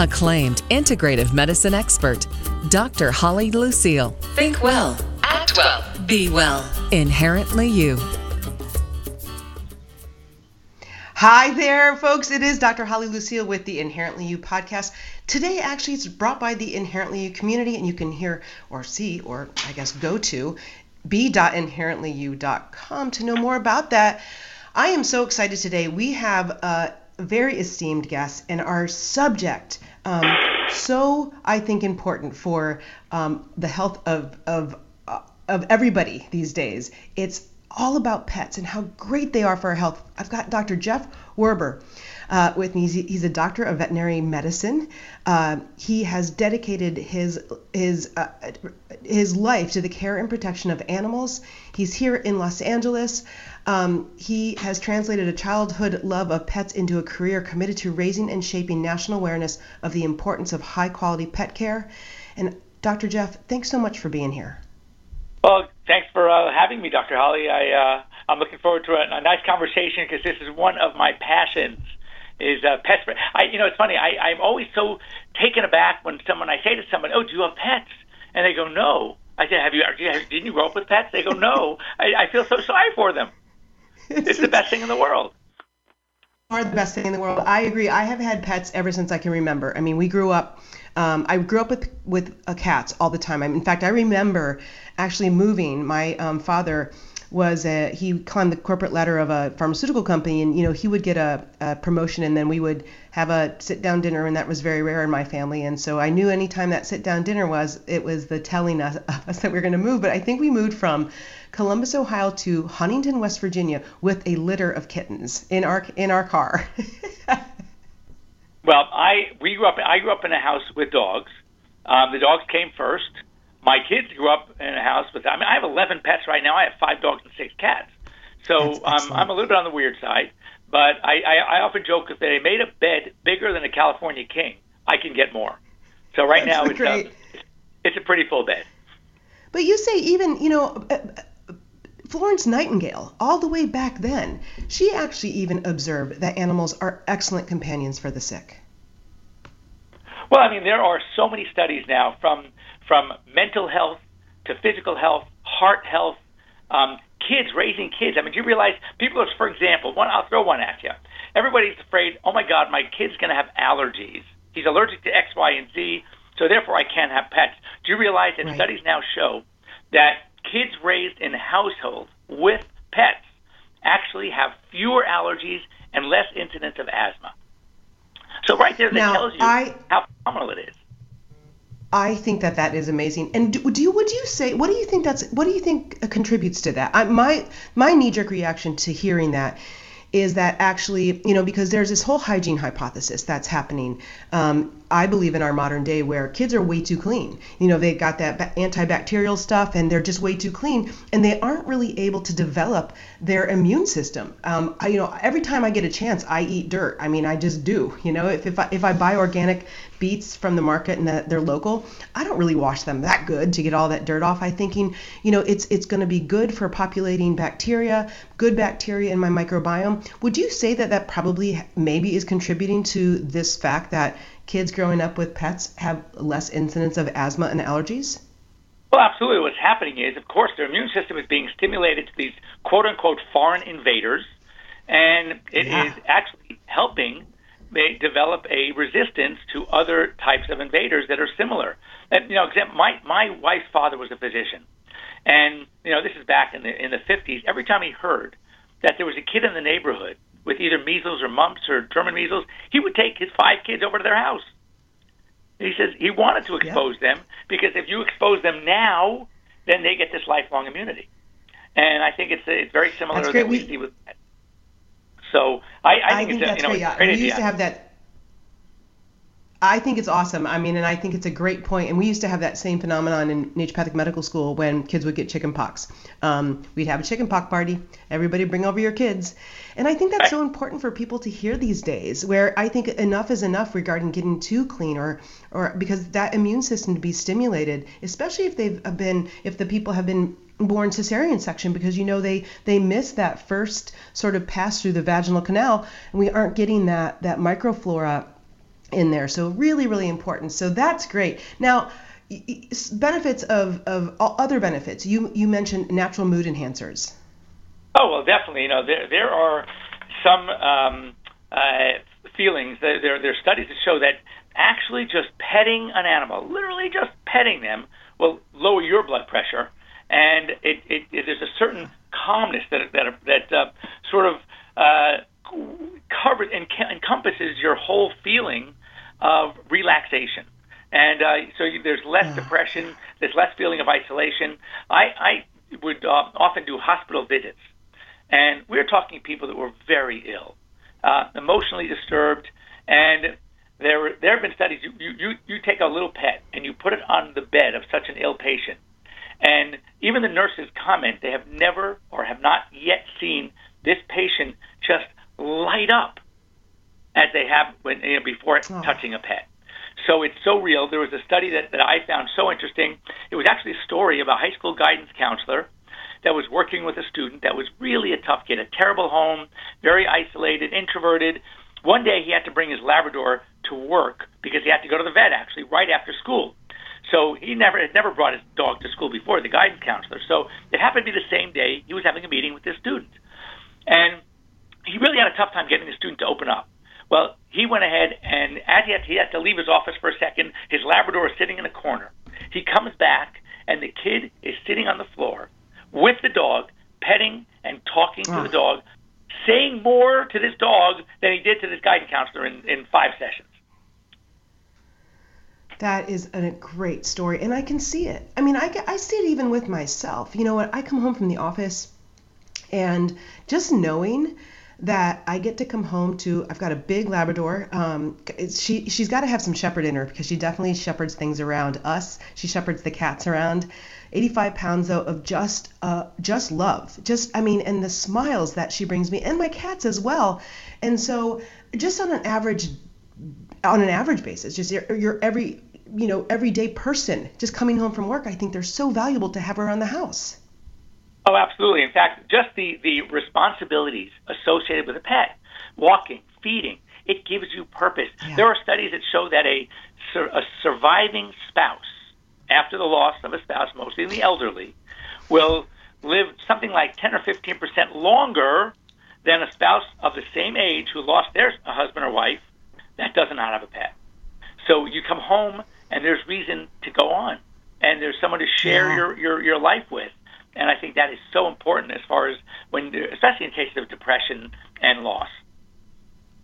Acclaimed integrative medicine expert, Dr. Holly Lucille. Think well, act well, be well. Inherently you. Hi there, folks. It is Dr. Holly Lucille with the Inherently You podcast. Today, actually, it's brought by the Inherently You community, and you can hear or see, or I guess go to b.inherentlyu.com to know more about that. I am so excited today. We have a very esteemed guest, and our subject, um, so I think important for um, the health of, of, uh, of everybody these days. It's all about pets and how great they are for our health. I've got Dr. Jeff Werber uh, with me. He's, he's, a doctor of veterinary medicine. Uh, he has dedicated his his uh, his life to the care and protection of animals. He's here in Los Angeles. Um, he has translated a childhood love of pets into a career committed to raising and shaping national awareness of the importance of high quality pet care. And Dr. Jeff, thanks so much for being here. Well, thanks for uh, having me, Dr. Holly. I, uh, I'm looking forward to a, a nice conversation because this is one of my passions. Is uh, pets? I, you know, it's funny. I, I'm always so taken aback when someone I say to someone, "Oh, do you have pets?" And they go, "No." I said, "Have you? Didn't you grow up with pets?" They go, "No." I, I feel so sorry for them. It's the best thing in the world are the best thing in the world. I agree. I have had pets ever since I can remember. I mean, we grew up. Um, I grew up with with uh, cats all the time. I, in fact, I remember actually moving. My um, father was a, he climbed the corporate ladder of a pharmaceutical company, and you know he would get a, a promotion, and then we would have a sit down dinner, and that was very rare in my family. And so I knew anytime that sit down dinner was, it was the telling us, us that we were going to move. But I think we moved from Columbus, Ohio to Huntington, West Virginia, with a litter of kittens in our in our car. well, I we grew up. I grew up in a house with dogs. Um, the dogs came first my kids grew up in a house with. I mean, I have 11 pets right now. I have five dogs and six cats. So um, I'm a little bit on the weird side, but I, I, I often joke if they made a bed bigger than a California king, I can get more. So right That's now it's great. a, it's a pretty full bed. But you say even you know. Uh, Florence Nightingale, all the way back then, she actually even observed that animals are excellent companions for the sick. Well, I mean, there are so many studies now from from mental health to physical health, heart health, um, kids raising kids. I mean, do you realize people are, for example, one I'll throw one at you. Everybody's afraid, oh my God, my kid's going to have allergies. He's allergic to X, Y, and Z, so therefore I can't have pets. Do you realize that right. studies now show that kids raised in households with pets actually have fewer allergies and less incidence of asthma? So right there, that now, tells you I, how phenomenal it is. I think that that is amazing. And do, do you would you say what do you think that's what do you think contributes to that? I, my my knee jerk reaction to hearing that is that actually you know because there's this whole hygiene hypothesis that's happening um, I believe in our modern day where kids are way too clean. You know, they've got that antibacterial stuff and they're just way too clean and they aren't really able to develop their immune system. Um, I, you know, every time I get a chance, I eat dirt. I mean, I just do. You know, if, if, I, if I buy organic beets from the market and they're local, I don't really wash them that good to get all that dirt off. I thinking, you know, it's it's going to be good for populating bacteria, good bacteria in my microbiome. Would you say that that probably maybe is contributing to this fact that kids growing up with pets have less incidence of asthma and allergies? Well, absolutely. What's happening is, of course, their immune system is being stimulated to these quote unquote foreign invaders, and it yeah. is actually helping they develop a resistance to other types of invaders that are similar. And, you know, example, my my wife's father was a physician, and you know, this is back in the in the 50s. Every time he heard that there was a kid in the neighborhood with either measles or mumps or German measles, he would take his five kids over to their house. He says he wanted to expose yeah. them because if you expose them now, then they get this lifelong immunity. And I think it's it's very similar to what we, we see with. So I, I, I think, think it's that's a, you know, great. Yeah. great we idea. used to have that I think it's awesome. I mean, and I think it's a great point. And we used to have that same phenomenon in naturopathic medical school when kids would get chicken pox. Um, we'd have a chicken pox party. Everybody bring over your kids. And I think that's so important for people to hear these days, where I think enough is enough regarding getting too clean or, or because that immune system to be stimulated, especially if they've been, if the people have been born cesarean section because you know they they miss that first sort of pass through the vaginal canal and we aren't getting that that microflora in there. So really, really important. So that's great. Now, benefits of, of other benefits. You you mentioned natural mood enhancers. Oh well, definitely. You know, there there are some um, uh, feelings. There there are studies that show that actually just petting an animal, literally just petting them, will lower your blood pressure, and it, it, it there's a certain calmness that that that uh, sort of uh, covers and encompasses your whole feeling of relaxation. And uh, so you, there's less depression, there's less feeling of isolation. I, I would uh, often do hospital visits, and we we're talking people that were very ill, uh, emotionally disturbed, and there there have been studies. You, you you take a little pet and you put it on the bed of such an ill patient, and even the nurses comment they have never or have not yet seen this patient just light up as they have when you know, before oh. touching a pet. So it's so real. There was a study that, that I found so interesting. It was actually a story of a high school guidance counselor that was working with a student that was really a tough kid, a terrible home, very isolated, introverted. One day he had to bring his Labrador to work because he had to go to the vet actually right after school. So he never had never brought his dog to school before, the guidance counselor. So it happened to be the same day he was having a meeting with this student. And he really had a tough time getting the student to open up. Well, he went ahead and as he had, he had to leave his office for a second, his Labrador is sitting in a corner. He comes back and the kid is sitting on the floor with the dog, petting and talking to oh. the dog, saying more to this dog than he did to this guidance counselor in, in five sessions. That is a great story, and I can see it. I mean, I, I see it even with myself. You know what? I come home from the office, and just knowing that I get to come home to. I've got a big Labrador. Um, she she's got to have some shepherd in her because she definitely shepherds things around us. She shepherds the cats around. 85 pounds though of just uh, just love. Just I mean, and the smiles that she brings me, and my cats as well. And so just on an average on an average basis, just your, your every you know everyday person just coming home from work, I think they're so valuable to have around the house. Oh, absolutely. In fact, just the, the responsibilities associated with a pet, walking, feeding, it gives you purpose. Yeah. There are studies that show that a, a surviving spouse, after the loss of a spouse, mostly in the elderly, will live something like 10 or 15 percent longer than a spouse of the same age who lost their husband or wife that does not have a pet. So you come home and there's reason to go on, and there's someone to share yeah. your, your, your life with and I think that is so important as far as when, especially in cases of depression and loss.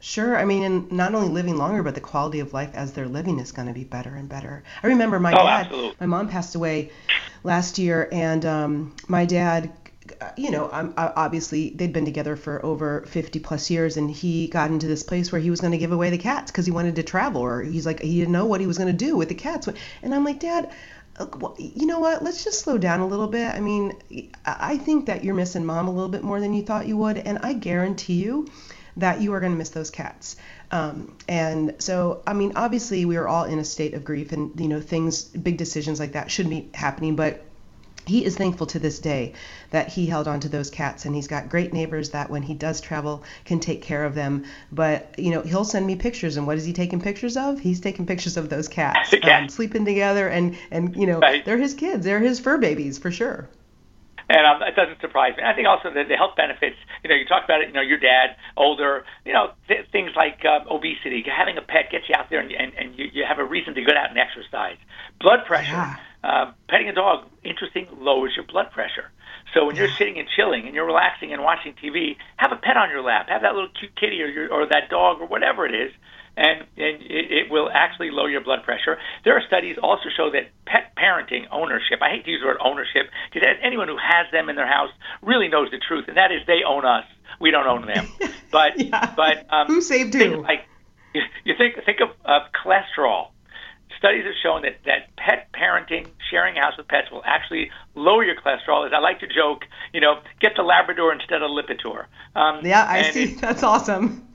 Sure. I mean, and not only living longer, but the quality of life as they're living is going to be better and better. I remember my oh, dad, absolutely. my mom passed away last year, and um, my dad, you know, obviously they'd been together for over 50 plus years, and he got into this place where he was going to give away the cats because he wanted to travel, or he's like, he didn't know what he was going to do with the cats. And I'm like, Dad, you know what? Let's just slow down a little bit. I mean, I think that you're missing mom a little bit more than you thought you would, and I guarantee you that you are going to miss those cats. Um, and so, I mean, obviously, we are all in a state of grief, and you know, things, big decisions like that shouldn't be happening, but he is thankful to this day that he held on to those cats and he's got great neighbors that when he does travel can take care of them but you know he'll send me pictures and what is he taking pictures of he's taking pictures of those cats um, sleeping together and and you know right. they're his kids they're his fur babies for sure and um, it doesn't surprise me. I think also that the health benefits. You know, you talked about it. You know, your dad, older. You know, th- things like uh, obesity. Having a pet gets you out there, and, and, and you, you have a reason to get out and exercise. Blood pressure. Yeah. Uh, petting a dog, interesting, lowers your blood pressure. So when you're sitting and chilling and you're relaxing and watching TV, have a pet on your lap. Have that little cute kitty or your, or that dog or whatever it is, and and it, it will actually lower your blood pressure. There are studies also show that pet parenting ownership. I hate to use the word ownership because anyone who has them in their house really knows the truth, and that is they own us. We don't own them. But yeah. but um, who saved who? Like you, you think think of uh, cholesterol studies have shown that, that pet parenting, sharing a house with pets, will actually lower your cholesterol. As I like to joke, you know, get the Labrador instead of Lipitor. Um, yeah, I see. It, That's awesome.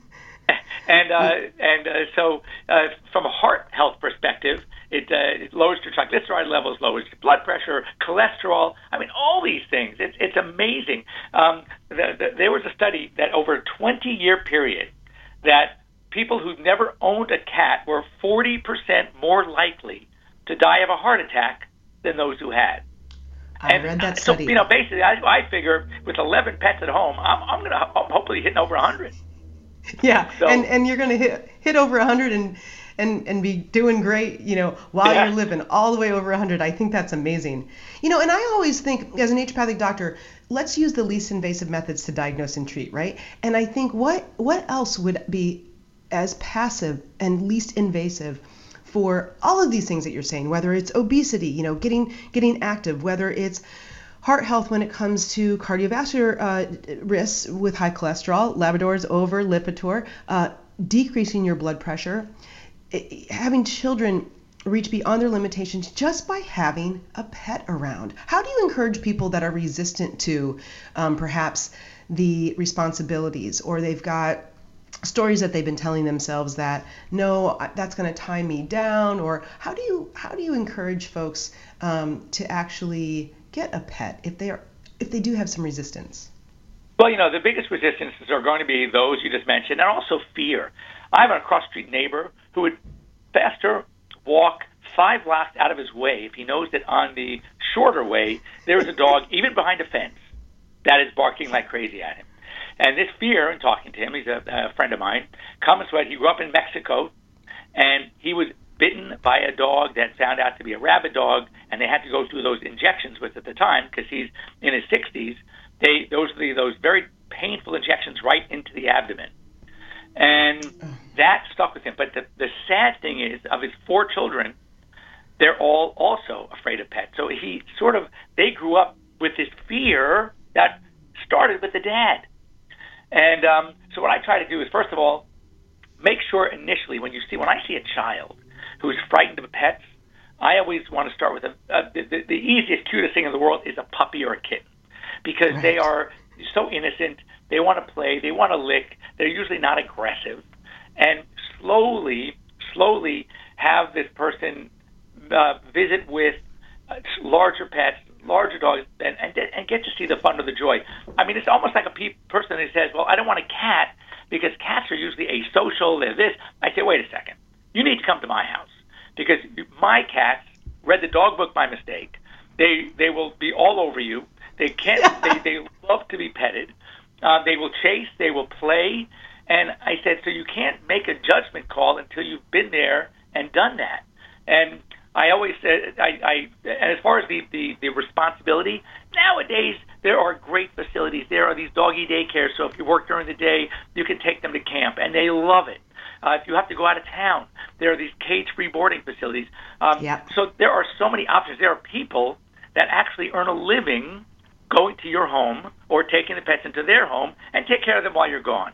And uh, and uh, so, uh, from a heart health perspective, it, uh, it lowers your triglyceride levels, lowers your blood pressure, cholesterol. I mean, all these things. It's it's amazing. Um, the, the, there was a study that over a 20 year period that people who've never owned a cat were 40% more likely to die of a heart attack than those who had. I and read that uh, study. So, you know, basically, I, I figure with 11 pets at home, I'm, I'm going to hopefully hitting over 100. Yeah, so, and and you're going to hit hit over 100 and and and be doing great, you know, while yeah. you're living all the way over 100. I think that's amazing. You know, and I always think as a naturopathic doctor, let's use the least invasive methods to diagnose and treat, right? And I think what what else would be as passive and least invasive for all of these things that you're saying, whether it's obesity, you know, getting getting active, whether it's heart health when it comes to cardiovascular uh, risks with high cholesterol, Labradors over Lipitor, uh, decreasing your blood pressure, having children reach beyond their limitations just by having a pet around. How do you encourage people that are resistant to um, perhaps the responsibilities or they've got stories that they've been telling themselves that no that's going to tie me down or how do you how do you encourage folks um, to actually get a pet if they are if they do have some resistance? Well you know the biggest resistances are going to be those you just mentioned and also fear. I have a cross street neighbor who would faster walk five blocks out of his way if he knows that on the shorter way there is a dog even behind a fence that is barking like crazy at him and this fear, in talking to him, he's a, a friend of mine, comes when he grew up in Mexico, and he was bitten by a dog that found out to be a rabid dog, and they had to go through those injections with at the time because he's in his 60s. They those the, those very painful injections right into the abdomen, and that stuck with him. But the the sad thing is, of his four children, they're all also afraid of pets. So he sort of they grew up with this fear that started with the dad. And um, so what I try to do is, first of all, make sure initially when you see when I see a child who is frightened of pets, I always want to start with a, the, the, the easiest, cutest thing in the world is a puppy or a kitten because right. they are so innocent. They want to play. They want to lick. They're usually not aggressive, and slowly, slowly have this person uh, visit with uh, larger pets, larger dogs and, and and get to see the fun of the joy. I mean, it's almost like a pe- person who says, "Well, I don't want a cat because cats are usually asocial. They're this." I say, "Wait a second. You need to come to my house because my cats read the dog book by mistake. They they will be all over you. They can't. they they love to be petted. Uh, they will chase. They will play." And I said, "So you can't make a judgment call until you've been there and done that." And I always said, I, I, and as far as the, the, the responsibility, nowadays there are great facilities. There are these doggy daycares, so if you work during the day, you can take them to camp, and they love it. Uh, if you have to go out of town, there are these cage-free boarding facilities. Um, yeah. So there are so many options. There are people that actually earn a living going to your home or taking the pets into their home and take care of them while you're gone.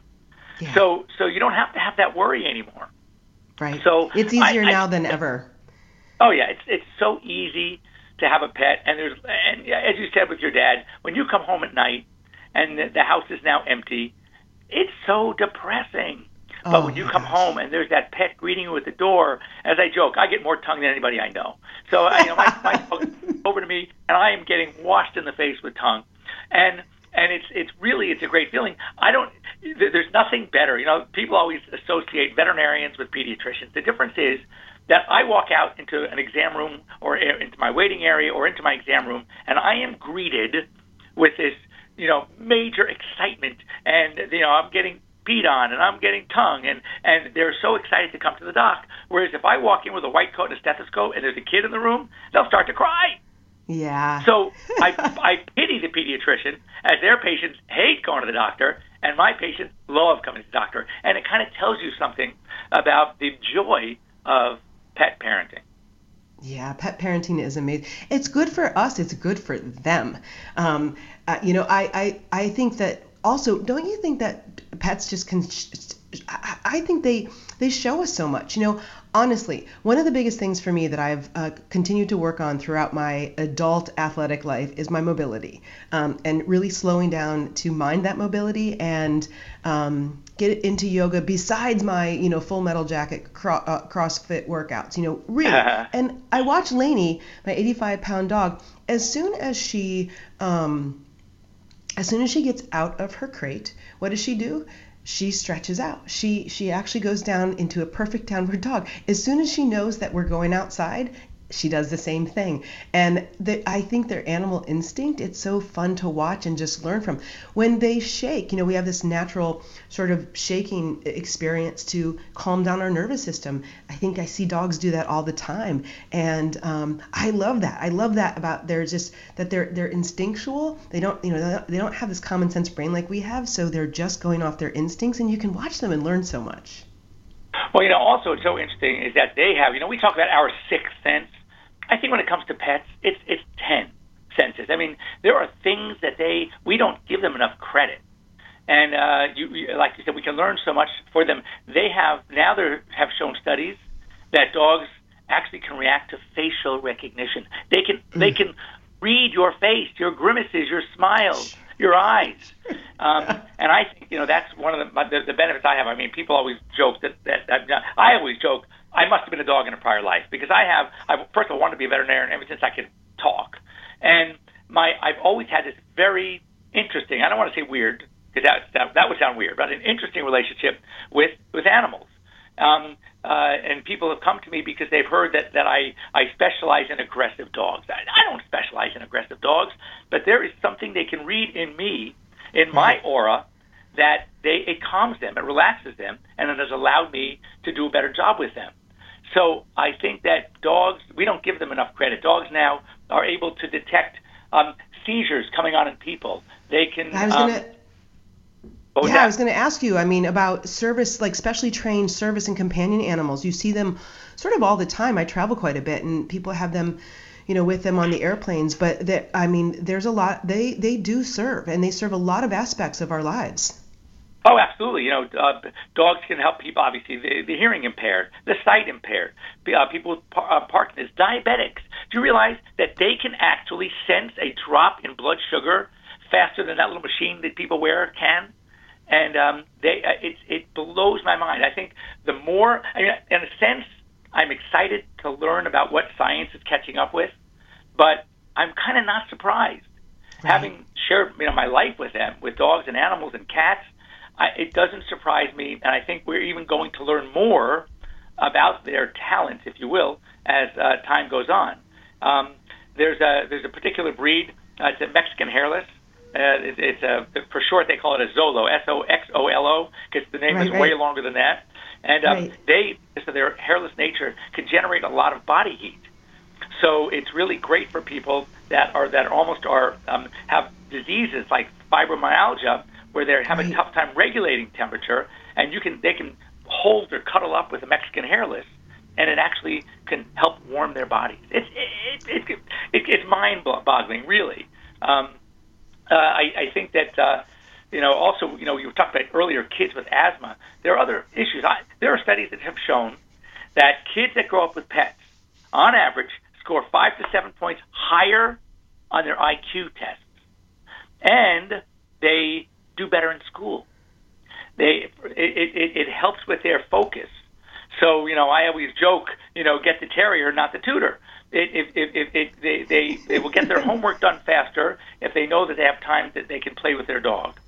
Yeah. So so you don't have to have that worry anymore. Right. So it's easier I, now I, than ever. Oh yeah, it's it's so easy to have a pet, and there's and as you said with your dad, when you come home at night and the, the house is now empty, it's so depressing. Oh, but when oh, you come gosh. home and there's that pet greeting you at the door, as I joke, I get more tongue than anybody I know. So I, you know, my, my dog over to me, and I am getting washed in the face with tongue, and and it's it's really it's a great feeling. I don't. There's nothing better. You know, people always associate veterinarians with pediatricians. The difference is that I walk out into an exam room or into my waiting area or into my exam room, and I am greeted with this, you know, major excitement, and you know, I'm getting peed on and I'm getting tongue, and and they're so excited to come to the doc. Whereas if I walk in with a white coat and a stethoscope and there's a kid in the room, they'll start to cry. Yeah. So I I pity the pediatrician as their patients hate going to the doctor, and my patients love coming to the doctor, and it kind of tells you something about the joy of pet parenting. Yeah, pet parenting is amazing. It's good for us. It's good for them. Um, uh, you know, I, I I think that also. Don't you think that pets just can? I think they they show us so much. You know, honestly, one of the biggest things for me that I've uh, continued to work on throughout my adult athletic life is my mobility, um, and really slowing down to mind that mobility and um, get into yoga besides my you know full metal jacket cro- uh, CrossFit workouts. You know, really. and I watch Lainey, my 85 pound dog, as soon as she um, as soon as she gets out of her crate, what does she do? She stretches out. She she actually goes down into a perfect downward dog. As soon as she knows that we're going outside, she does the same thing. And the, I think their animal instinct, it's so fun to watch and just learn from. When they shake, you know, we have this natural sort of shaking experience to calm down our nervous system. I think I see dogs do that all the time. And um, I love that. I love that about they're just that they're they're instinctual. They don't, you know, they don't have this common sense brain like we have, so they're just going off their instincts and you can watch them and learn so much. Well, you know, also it's so interesting is that they have, you know, we talk about our sixth sense I think when it comes to pets, it's it's ten senses. I mean, there are things that they we don't give them enough credit. And uh, you, you, like you said, we can learn so much for them. They have now they have shown studies that dogs actually can react to facial recognition. They can mm. they can read your face, your grimaces, your smiles, your eyes. Um, and I think you know that's one of the, the the benefits I have. I mean, people always joke that that, that I always joke I must have been a dog in a prior life because I have. I first of all wanted to be a veterinarian ever since I could talk, and my I've always had this very interesting. I don't want to say weird because that, that that would sound weird, but an interesting relationship with with animals. Um, uh, and people have come to me because they've heard that, that I, I specialize in aggressive dogs. I, I don't specialize in aggressive dogs, but there is something they can read in me, in my aura, that they it calms them, it relaxes them, and it has allowed me to do a better job with them. So I think that dogs, we don't give them enough credit. Dogs now are able to detect um, seizures coming on in people. They can. I was um, gonna. yeah, I was going to ask you. I mean, about service, like specially trained service and companion animals. You see them sort of all the time. I travel quite a bit, and people have them, you know, with them on the airplanes. But that, I mean, there's a lot. They they do serve, and they serve a lot of aspects of our lives. Oh, absolutely. You know, uh, dogs can help people. Obviously, the, the hearing impaired, the sight impaired, uh, people with par- uh, Parkinson's, diabetics. Do you realize that they can actually sense a drop in blood sugar faster than that little machine that people wear can? And um, they, uh, it, it blows my mind. I think the more, I mean, in a sense, I'm excited to learn about what science is catching up with, but I'm kind of not surprised. Right. Having shared, you know, my life with them, with dogs and animals and cats I, it doesn't surprise me, and I think we're even going to learn more about their talents, if you will, as uh, time goes on. Um, there's a there's a particular breed. Uh, it's a Mexican hairless. Uh, it, it's a for short they call it a Xolo, S O X O L O, because the name right, is right. way longer than that. And um, right. they, so their hairless nature can generate a lot of body heat. So it's really great for people that are that almost are um, have diseases like fibromyalgia where they have right. a tough time regulating temperature, and you can they can hold or cuddle up with a Mexican hairless, and it actually can help warm their bodies. It's it, it, it, it it's mind-boggling, really. Um, uh, I, I think that. Uh, you know, also, you know, you talked about earlier kids with asthma. There are other issues. I, there are studies that have shown that kids that grow up with pets, on average, score five to seven points higher on their IQ tests, and they do better in school. They it, it, it helps with their focus. So you know, I always joke, you know, get the terrier, not the tutor. It, if, if, if, if they, they they will get their homework done faster if they know that they have time that they can play with their dog.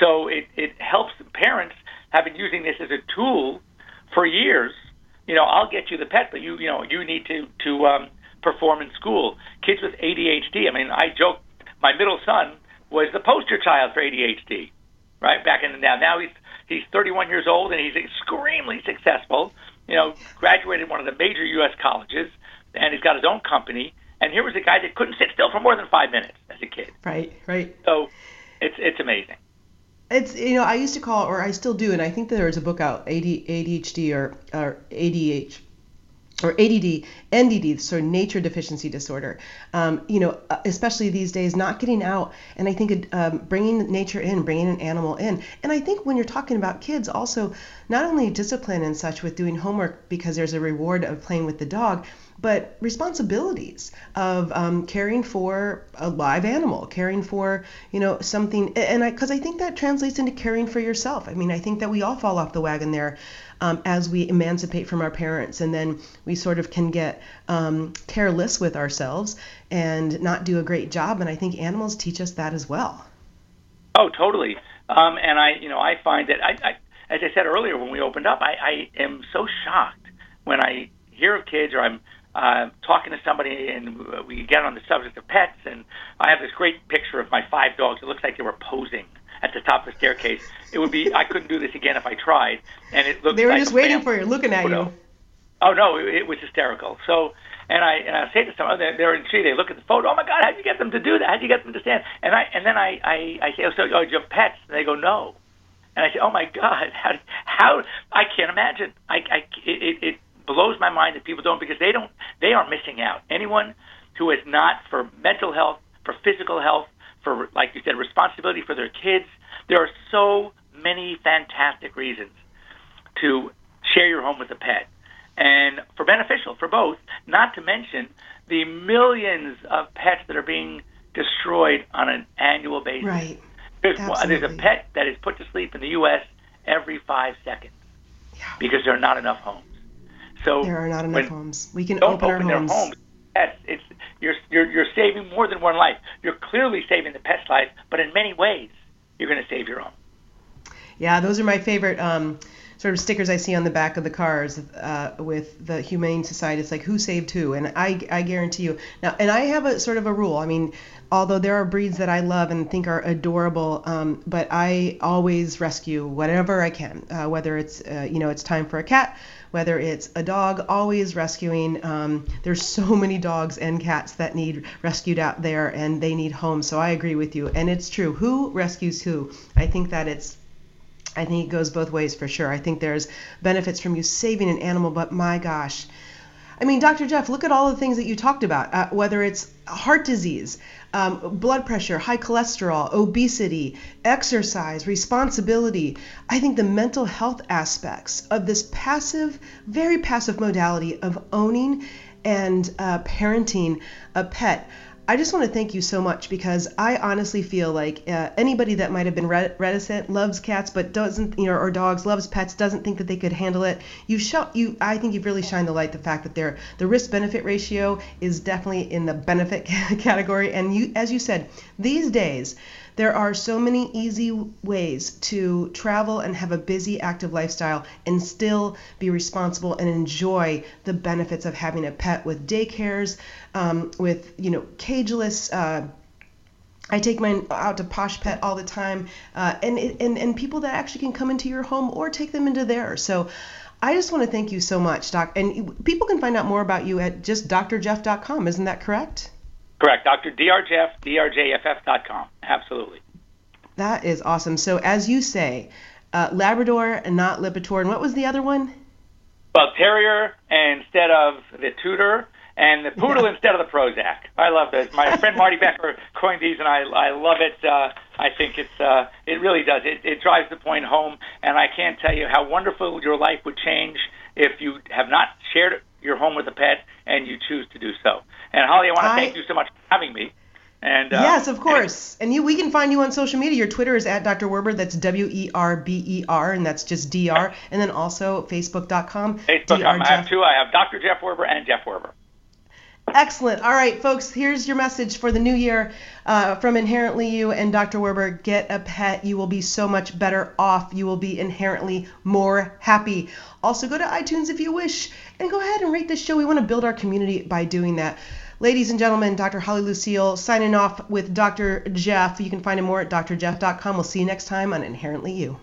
So it it helps parents have been using this as a tool for years. You know, I'll get you the pet, but you you know you need to to um, perform in school. Kids with ADHD. I mean, I joke. My middle son was the poster child for ADHD, right back in the now. Now he's he's 31 years old and he's extremely successful. You know, graduated one of the major U.S. colleges, and he's got his own company. And here was a guy that couldn't sit still for more than five minutes as a kid. Right, right. So it's it's amazing. It's you know I used to call or I still do, and I think there is a book out AD, ADHD or or ADH or ADD, NDD, so nature deficiency disorder. Um, you know, uh, especially these days, not getting out, and I think um, bringing nature in, bringing an animal in, and I think when you're talking about kids, also not only discipline and such with doing homework because there's a reward of playing with the dog, but responsibilities of um, caring for a live animal, caring for you know something, and I because I, I, think that translates into caring for yourself. I mean, I think that we all fall off the wagon there um, as we emancipate from our parents, and then we sort of can get um, careless with ourselves and not do a great job. And I think animals teach us that as well. Oh, totally. Um, and I, you know, I find that I, I, as I said earlier when we opened up, I, I am so shocked when I hear of kids or I'm uh, talking to somebody and we get on the subject of pets, and I have this great picture of my five dogs. It looks like they were posing at the top of the staircase. It would be I couldn't do this again if I tried, and it looked. Like. They were like just waiting for you, looking at photo. you. Oh no, it, it was hysterical. So, and I and I say to someone, they're, they're intrigued. They look at the photo. Oh my God, how'd you get them to do that? How'd you get them to stand? And I and then I I, I say, oh, so oh, do you have pets? And they go, no. And I say, oh my God, how how I can't imagine. I I it, it blows my mind that people don't because they don't they are missing out. Anyone who is not for mental health, for physical health, for like you said, responsibility for their kids. There are so many fantastic reasons to share your home with a pet and for beneficial for both, not to mention the millions of pets that are being destroyed on an annual basis. Right. There's, there's a pet that is put to sleep in the U.S. every five seconds because there are not enough homes. So There are not enough homes. We can don't open our homes. their homes. Pets, it's you're, you're you're saving more than one life. You're clearly saving the pet's life, but in many ways, you're going to save your own. Yeah, those are my favorite um, sort of stickers I see on the back of the cars uh, with the Humane Society. It's like who saved who, and I, I guarantee you now. And I have a sort of a rule. I mean, although there are breeds that I love and think are adorable, um, but I always rescue whatever I can. Uh, whether it's uh, you know it's time for a cat, whether it's a dog, always rescuing. Um, there's so many dogs and cats that need rescued out there, and they need homes. So I agree with you, and it's true. Who rescues who? I think that it's I think it goes both ways for sure. I think there's benefits from you saving an animal, but my gosh. I mean, Dr. Jeff, look at all the things that you talked about, uh, whether it's heart disease, um, blood pressure, high cholesterol, obesity, exercise, responsibility. I think the mental health aspects of this passive, very passive modality of owning and uh, parenting a pet. I just want to thank you so much because I honestly feel like uh, anybody that might have been reticent loves cats but doesn't, you know, or dogs loves pets doesn't think that they could handle it. You show you. I think you've really shined the light the fact that there the risk benefit ratio is definitely in the benefit category. And you, as you said, these days there are so many easy ways to travel and have a busy, active lifestyle and still be responsible and enjoy the benefits of having a pet with daycares, um, with you know cageless. Uh, I take mine out to Posh Pet all the time, uh, and, and and people that actually can come into your home or take them into theirs. So. I just want to thank you so much, Doc. And people can find out more about you at just drjeff.com. Isn't that correct? Correct, Dr. Drjeff, drjff.com. Absolutely. That is awesome. So, as you say, uh, Labrador and not Lipitor. And what was the other one? Well, Terrier instead of the tutor, and the Poodle Yeah. instead of the Prozac. I love this. My friend Marty Becker coined these, and I I love it. Uh, I think it's uh, it really does. It, it drives the point home, and I can't tell you how wonderful your life would change if you have not shared your home with a pet and you choose to do so. And Holly, I want to I- thank you so much for having me. And uh, yes, of course. And you, we can find you on social media. Your Twitter is at Dr. Werber. That's W E R B E R, and that's just D R. And then also Facebook.com. Facebook. I have two. I have Dr. Jeff Werber and Jeff Werber. Excellent. All right, folks, here's your message for the new year uh, from Inherently You and Dr. Werber. Get a pet. You will be so much better off. You will be inherently more happy. Also, go to iTunes if you wish and go ahead and rate this show. We want to build our community by doing that. Ladies and gentlemen, Dr. Holly Lucille signing off with Dr. Jeff. You can find him more at drjeff.com. We'll see you next time on Inherently You.